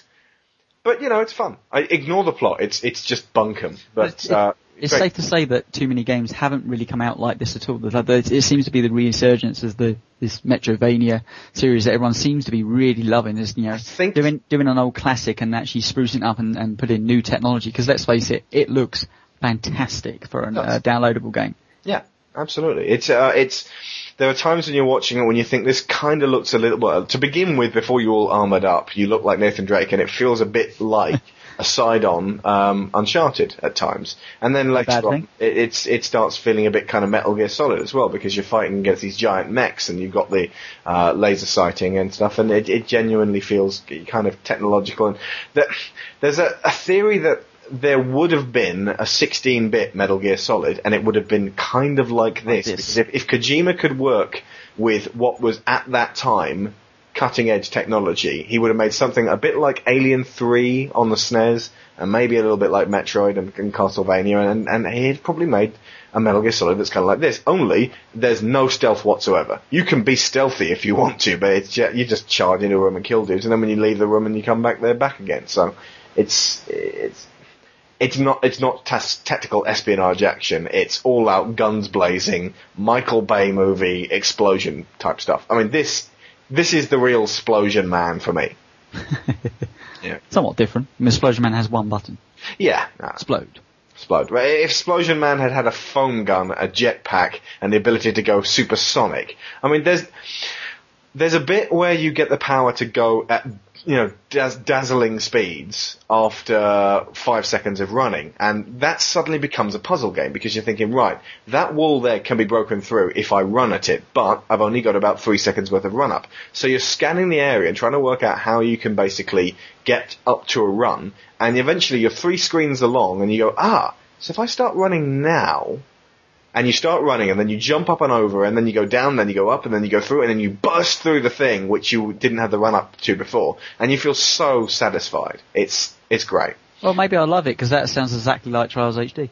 But you know, it's fun. I ignore the plot. It's it's just bunkum. But uh,
it's Great. safe to say that too many games haven't really come out like this at all. It seems to be the resurgence of the this Metroidvania series that everyone seems to be really loving. Is you know doing doing an old classic and actually sprucing it up and, and putting new technology. Because let's face it, it looks fantastic for a uh, downloadable game.
Yeah, absolutely. It's uh, it's there are times when you're watching it when you think this kind of looks a little well to begin with before you're all armored up you look like Nathan Drake and it feels a bit like a side on um, Uncharted at times, and then later on it, it's it starts feeling a bit kind of Metal Gear Solid as well because you're fighting against these giant mechs and you've got the uh, laser sighting and stuff, and it, it genuinely feels kind of technological. And that there's a, a theory that there would have been a 16-bit Metal Gear Solid, and it would have been kind of like this. Like this. Because if, if Kojima could work with what was at that time cutting edge technology, he would have made something a bit like Alien 3 on the SNES, and maybe a little bit like Metroid and, and Castlevania, and, and he'd probably made a Metal Gear Solid that's kind of like this. Only there's no stealth whatsoever. You can be stealthy if you want to, but just, you just charge into a room and kill dudes, and then when you leave the room and you come back, they're back again. So it's it's it's not it's not tactical espionage action. It's all out guns blazing, Michael Bay movie explosion type stuff. I mean this this is the real Splosion Man for me.
yeah. Somewhat different. I mean, Splosion Man has one button.
Yeah.
No. Explode.
Explode. If Splosion Man had had a foam gun, a jetpack, and the ability to go supersonic, I mean, there's there's a bit where you get the power to go at you know, daz- dazzling speeds after five seconds of running. And that suddenly becomes a puzzle game because you're thinking, right, that wall there can be broken through if I run at it, but I've only got about three seconds worth of run up. So you're scanning the area and trying to work out how you can basically get up to a run. And eventually you're three screens along and you go, ah, so if I start running now, and you start running and then you jump up and over and then you go down, then you go up and then you go through and then you burst through the thing which you didn't have the run up to before and you feel so satisfied. It's, it's great.
Well, maybe I'll love it because that sounds exactly like Trials HD.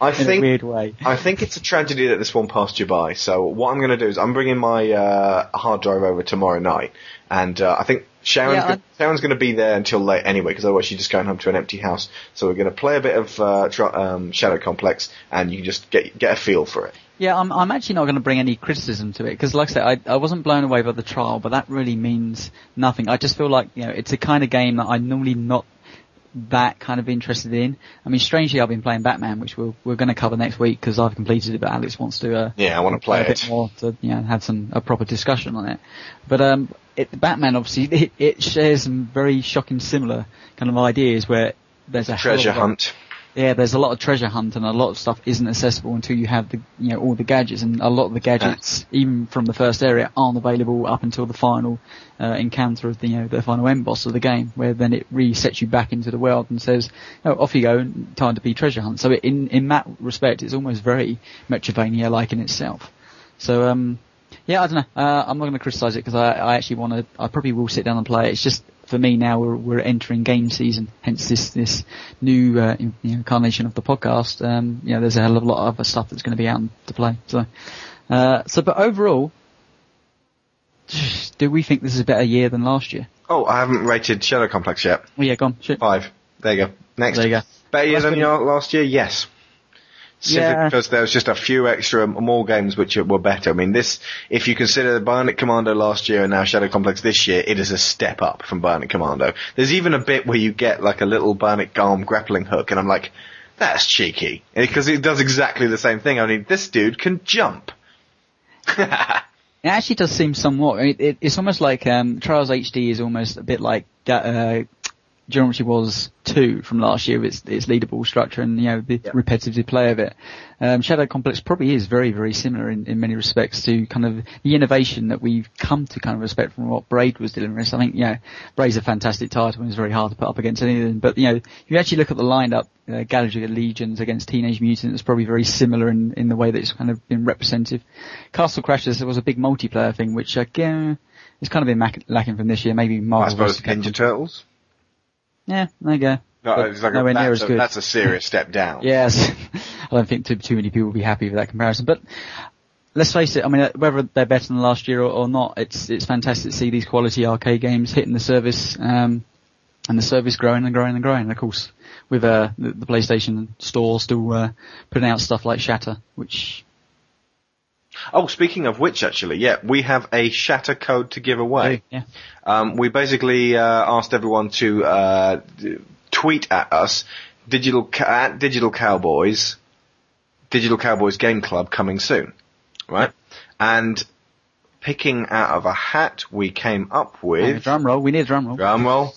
I think,
weird way.
I think it's a tragedy that this one passed you by. So what I'm going to do is I'm bringing my uh, hard drive over tomorrow night, and uh, I think Sharon's, yeah, go- Sharon's going to be there until late anyway, because otherwise she's just going home to an empty house. So we're going to play a bit of uh, um, Shadow Complex, and you can just get get a feel for it.
Yeah, I'm, I'm actually not going to bring any criticism to it because, like I said, I, I wasn't blown away by the trial, but that really means nothing. I just feel like you know it's a kind of game that I normally not that kind of interested in. I mean, strangely, I've been playing Batman, which we're we're going to cover next week because I've completed it, but Alex wants to. Uh,
Yeah, I want to play
a bit more to you know have some a proper discussion on it. But um, it, Batman obviously it, it shares some very shocking similar kind of ideas where there's a
Treasure hunt.
Yeah, there's a lot of treasure hunt and a lot of stuff isn't accessible until you have the you know all the gadgets and a lot of the gadgets even from the first area aren't available up until the final uh, encounter of the you know the final end boss of the game where then it resets you back into the world and says oh off you go time to be treasure hunt. So it, in in that respect it's almost very Metroidvania like in itself. So um yeah I don't know uh, I'm not going to criticise it because I, I actually want to I probably will sit down and play it. It's just for me now we're, we're entering game season, hence this this new uh, you know, incarnation of the podcast. Um, you know, there's a hell of a lot of other stuff that's going to be out to play. So, uh, so but overall, do we think this is a better year than last year?
Oh, I haven't rated Shadow Complex yet.
Oh yeah, go on.
Five. There you go. Next.
There you go.
Better year than last year? Yes. Simply
Yeah.
because there was just a few extra more games which were better. I mean, this, if you consider Bionic Commando last year and now Shadow Complex this year, it is a step up from Bionic Commando. There's even a bit where you get like a little Bionic arm grappling hook and I'm like, that's cheeky. Because it does exactly the same thing, only this dude can jump.
It actually does seem somewhat. It, it, it's almost like um, Trials HD is almost a bit like uh, Geometry Wars 2 from last year its, its leaderboard structure and you know the
Yep.
repetitive play of it. Um, Shadow Complex probably is very very similar in, in many respects to kind of the innovation that we've come to kind of respect from what Braid was delivering us. I think you know Braid's a fantastic title and it's very hard to put up against anything. But you know if you actually look at the lineup, uh, Galaga Legions against Teenage Mutant, it's probably very similar in, in the way that it's kind of been representative. Castle Crashers was a big multiplayer thing, which again it's kind of been mac- lacking from this year. Maybe
I
Marvel
suppose
vs. Capcom.
Ninja Turtles.
Yeah, there you go.
No, like a,
nowhere near
that's,
as
a,
good.
that's a serious step down.
Yes, I don't think too, too many people will be happy with that comparison. But let's face it, I mean, uh, whether they're better than last year or, or not, it's it's fantastic to see these quality arcade games hitting the service, um, and the service growing and growing and growing. And of course, with uh, the, the PlayStation Store still uh, putting out stuff like Shatter, which
Oh, speaking of which, actually, yeah, we have a Shatter code to give away.
yeah,
Um, we basically uh, asked everyone to uh, tweet at us digital at digital cowboys, digital cowboys game club coming soon, right? And picking out of a hat, we came up with
drum roll. We need a drum roll.
drum roll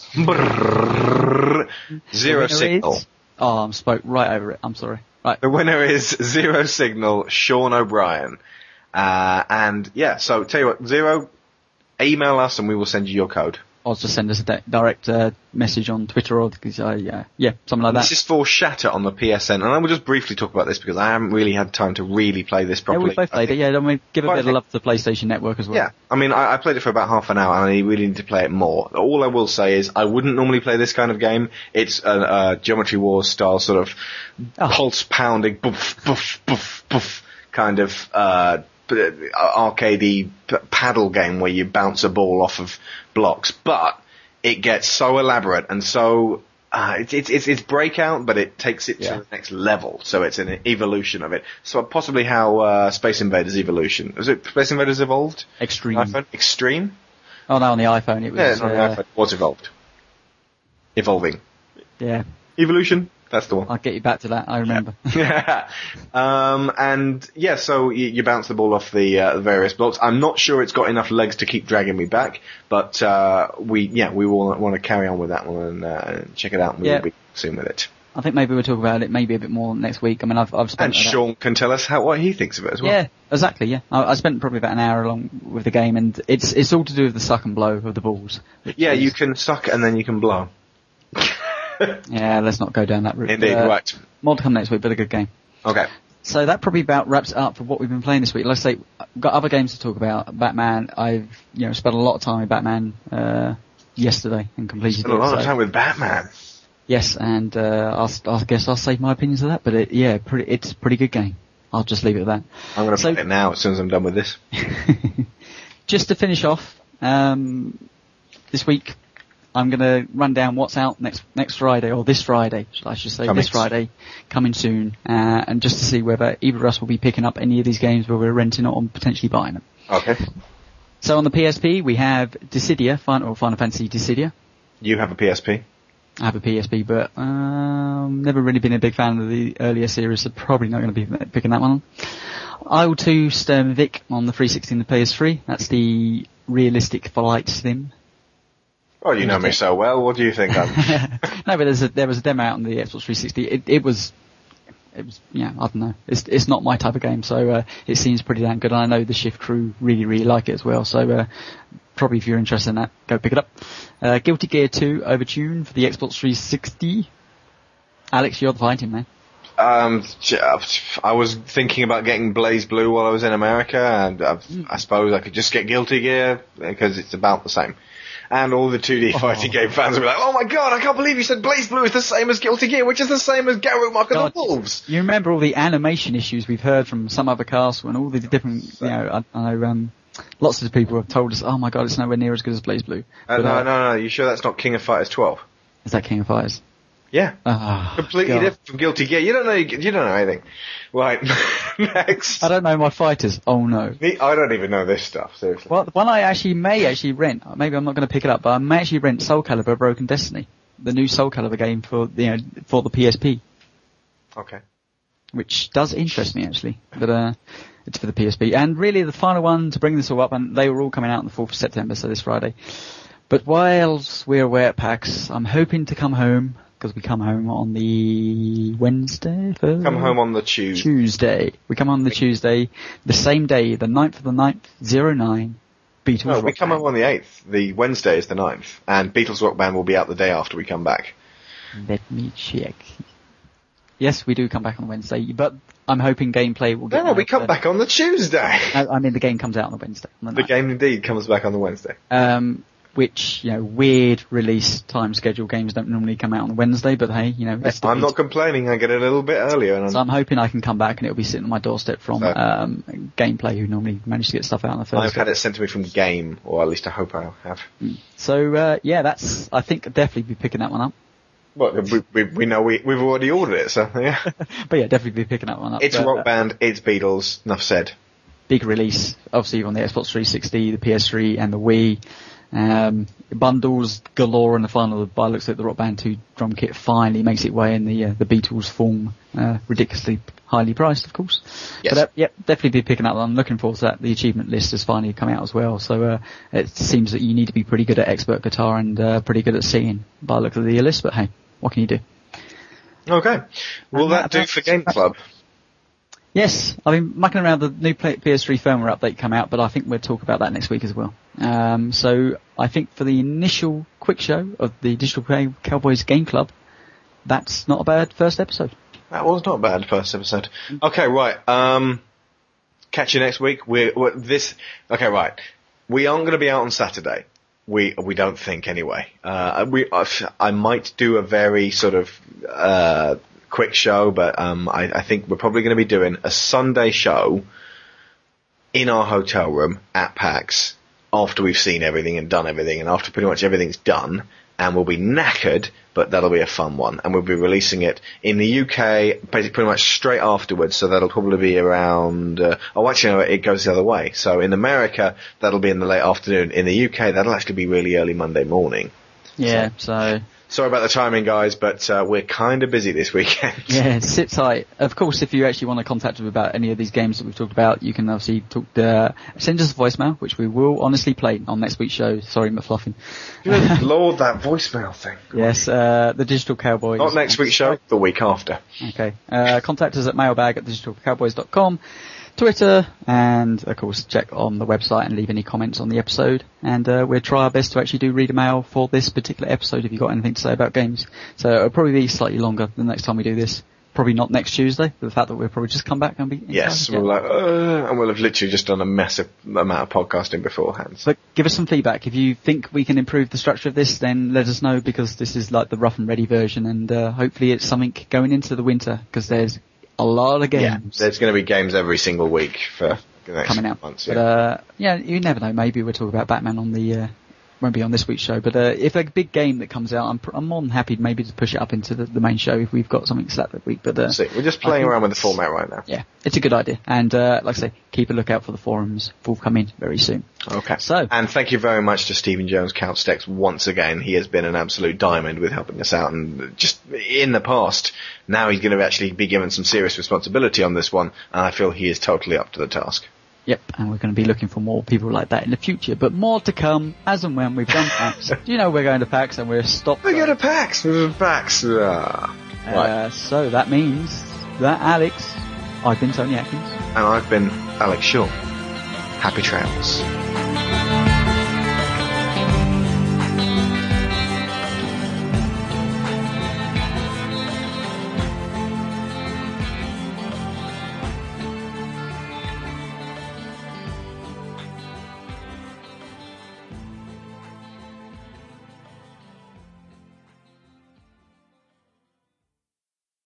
zero signal.
is- Oh, I spoke right over it. I'm sorry. Right.
The winner is Zero Signal, Sean O'Brien. Uh, and yeah, so tell you what, Zero, email us and we will send you your code.
Or just send us a direct uh, message on Twitter or uh, yeah, yeah, something like that.
This is for Shatter on the PSN, and I will just briefly talk about this because I haven't really had time to really play this properly.
Yeah, we both played it. Yeah, I mean, give a bit of love to the PlayStation Network as well.
Yeah, I mean, I, I played it for about half an hour, and I really need to play it more. All I will say is, I wouldn't normally play this kind of game. It's a, a Geometry Wars style sort of
Oh.
pulse pounding, boof, boof, boof, boof, kind of uh, arcadey paddle game where you bounce a ball off of blocks. But it gets so elaborate and so uh, it's, it's it's it's breakout, but it takes it
Yeah.
to the next level. So it's an evolution of it. So possibly how uh, Space Invaders Evolution was it? Space Invaders Evolved.
Extreme.
iPhone Extreme.
Oh no, on the iPhone it was.
Yeah, the
uh,
iPhone was evolved. Evolving.
yeah,
Evolution. That's the one.
I'll get you back to that. I remember.
um, and yeah, so you, you bounce the ball off the, uh, various blocks. I'm not sure it's got enough legs to keep dragging me back, but uh, we yeah we will want to carry on with that one and uh, check it out. and We
Yeah.
will be soon with it.
I think maybe we'll talk about it maybe a bit more next week. I mean, I've I've spent
And Sean can tell us how what he thinks of it as well.
Yeah, exactly. Yeah, I, I spent probably about an hour along with the game, and it's it's all to do with the suck and blow of the balls.
Yeah,
is-
you can suck and then you can blow.
Yeah, let's not go down that route.
Indeed,
Uh,
right.
More to come next week, but a good game.
Okay.
So that probably about wraps it up for what we've been playing this week. Let's say we've got other games to talk about. Batman, I've you know spent a lot of time with Batman uh, yesterday and completed
Spent a
it.
lot of
so-
time with Batman.
Yes, and uh, I'll, I guess I'll save my opinions of that. But it, yeah, pretty, it's a pretty good game. I'll just leave it at that.
I'm going to
So-
play it now as soon as I'm done with this.
just to finish off, um, this week I'm going to run down what's out next next Friday or this Friday, should I should say,
Coming
this Friday, coming soon, uh, and just to see whether either of us will be picking up any of these games where we're renting or potentially buying them.
Okay.
So on the PSP we have Dissidia, Final, Final Fantasy Dissidia.
You have a PSP.
I have a PSP, but um, never really been a big fan of the earlier series, so probably not going to be picking that one on. IL-2 Sturmovik on the 360 and the PS3. That's the realistic flight sim.
Oh, you know me so well. What do you think? I'm...
no, but there's a, there was a demo out on the Xbox 360. It, it was, it was, yeah, I don't know. It's it's not my type of game, so uh, it seems pretty damn good. And I know the Shift crew really really like it as well. So uh, probably if you're interested in that, go pick it up. Uh, Guilty Gear 2 Overture for the Xbox 360. Alex, you're the fighting man.
Um, I was thinking about getting BlazBlue while I was in America, and I've, i suppose I could just get Guilty Gear because it's about the same. And all the 2D oh. fighting game fans will be like, "Oh my god, I can't believe you said BlazBlue is the same as Guilty Gear, which is the same as Garou Mark of the Wolves."
You remember all the animation issues we've heard from some other casts and all the different, you know, I, I know, um, lots of people have told us, "Oh my god, it's nowhere near as good as BlazBlue."
Uh, but, no, uh, no, no. You sure that's not King of Fighters 12?
Is that King of Fighters?
Yeah.
Oh,
Completely
God.
different from Guilty Gear. You don't know. You don't know anything. Right. Next.
I don't know my fighters. Oh no.
I don't even know this stuff. Seriously.
Well, the one I actually may actually rent. Maybe I'm not going to pick it up, but I may actually rent Soul Calibur: Broken Destiny, the new Soul Calibur game for you know for the PSP.
Okay.
Which does interest me actually, but uh, it's for the PSP. And really, the final one to bring this all up, and they were all coming out on the 4th of September, so this Friday. But whilst we're away at PAX, I'm hoping to come home because we come home on the Wednesday. Thursday?
Come home on the Tuesday.
Tuesday. We come on the Tuesday, the same day, the 9th of the 9th, 09. Beatles.
No, we come
Band.
home on the 8th. The Wednesday is the 9th. And Beatles Rock Band will be out the day after we come back.
Let me check. Yes, we do come back on Wednesday, but I'm hoping gameplay will get.
No, no, we come
uh,
back on the Tuesday.
I, I mean, the game comes out on the Wednesday. on
The
9th.
game indeed comes back on the Wednesday.
um, which you know, weird release time schedule games don't normally come out on Wednesday, but hey, you know, it's
I'm not complaining. I get it a little bit earlier. And
So
I'm,
I'm hoping I can come back and it'll be sitting on my doorstep from
So-
um, gameplay, who normally manage to get stuff out on the Thursday.
I've had it sent to me from Game, or at least I hope I have.
So uh, yeah, that's I think I'd definitely be picking that one up.
Well, we, we, we know we, we've already ordered it, so yeah.
But yeah, definitely be picking that one up.
It's
But,
Rock
uh,
Band, it's Beatles, enough said.
big release, obviously on the Xbox 360, the PS3, and the Wii. Um, bundles galore, in the final, by the looks of it, the Rock Band 2 drum kit finally makes its way in the uh, the Beatles form, uh, ridiculously highly priced, of course.
Yes.
But uh, yep, definitely be picking up. I'm looking forward to that. The achievement list has finally come out as well, so uh, it seems that you need to be pretty good at expert guitar and uh, pretty good at singing by the look of the list. But hey, what can you do?
Okay. Will that
that
do for Game Club?
Yes, I've been mucking around the new PS3 firmware update come out, but I think we'll talk about that next week as well. Um, so I think for the initial quick show of the Digital Cowboys Game Club, that's not a bad first episode.
That was not a bad first episode. Okay, right. Um, catch you next week. We're, we're this. Okay, right. We aren't going to be out on Saturday. We we don't think anyway. Uh, we I, might do a very sort of uh, quick show, but um, I, I think we're probably going to be doing a Sunday show in our hotel room at PAX after we've seen everything and done everything, and after pretty much everything's done, and we'll be knackered, but that'll be a fun one, and we'll be releasing it in the UK basically pretty much straight afterwards, so that'll probably be around. Uh, oh, actually, no, it goes the other way. So in America, that'll be in the late afternoon. In the UK, that'll actually be really early Monday morning.
Yeah, so
Sorry about the timing, guys, but uh, we're kind of busy this weekend.
yeah, sit tight. Of course, if you actually want to contact us about any of these games that we've talked about, you can obviously talk uh, send us a voicemail, which we will honestly play on next week's show. Sorry, McFluffin.
Good lord, that voicemail thing.
Yes, uh, the Digital Cowboys.
Not next week's show, the week after.
Okay. Uh, contact us at mailbag at digitalcowboys.com, Twitter, and of course check on the website and leave any comments on the episode. And uh, we'll try our best to actually do reader mail for this particular episode if you've got anything to say about games. So it'll probably be slightly longer the next time we do this. Probably not next Tuesday, but the fact that we'll probably just come back and be...
Yes, we're like, uh, and we'll have literally just done a massive amount of podcasting beforehand.
But give us some feedback. If you think we can improve the structure of this, then let us know because this is like the rough and ready version, and uh, hopefully it's something going into the winter because there's a lot of games.
yeah, there's going to be games every single week for the next
coming out.
months.
But
Yeah.
uh, yeah, you never know. Maybe we'll talk about Batman on the. Uh, won't be on this week's show, but uh, if a big game that comes out, I'm, pr- I'm more than happy maybe to push it up into the, the main show if we've got something set that week. But uh,
See, we're just playing around with the format right now.
yeah, it's a good idea. And uh, like I say, keep a lookout for the forums forthcoming very soon.
Okay.
So-
and thank you very much to Stephen Jones Count Stecks once again. He has been an absolute diamond with helping us out, and just in the past, now he's going to actually be given some serious responsibility on this one, and I feel he is totally up to the task.
Yep, and we're going to be looking for more people like that in the future. But more to come as and when we've done PAX. you know we're going to PAX and we're stopped.
We're going to PAX. We're to PAX. Ah. Right.
Uh, so that means that Alex, I've been Tony Atkins.
And I've been Alex Shaw. Happy travels.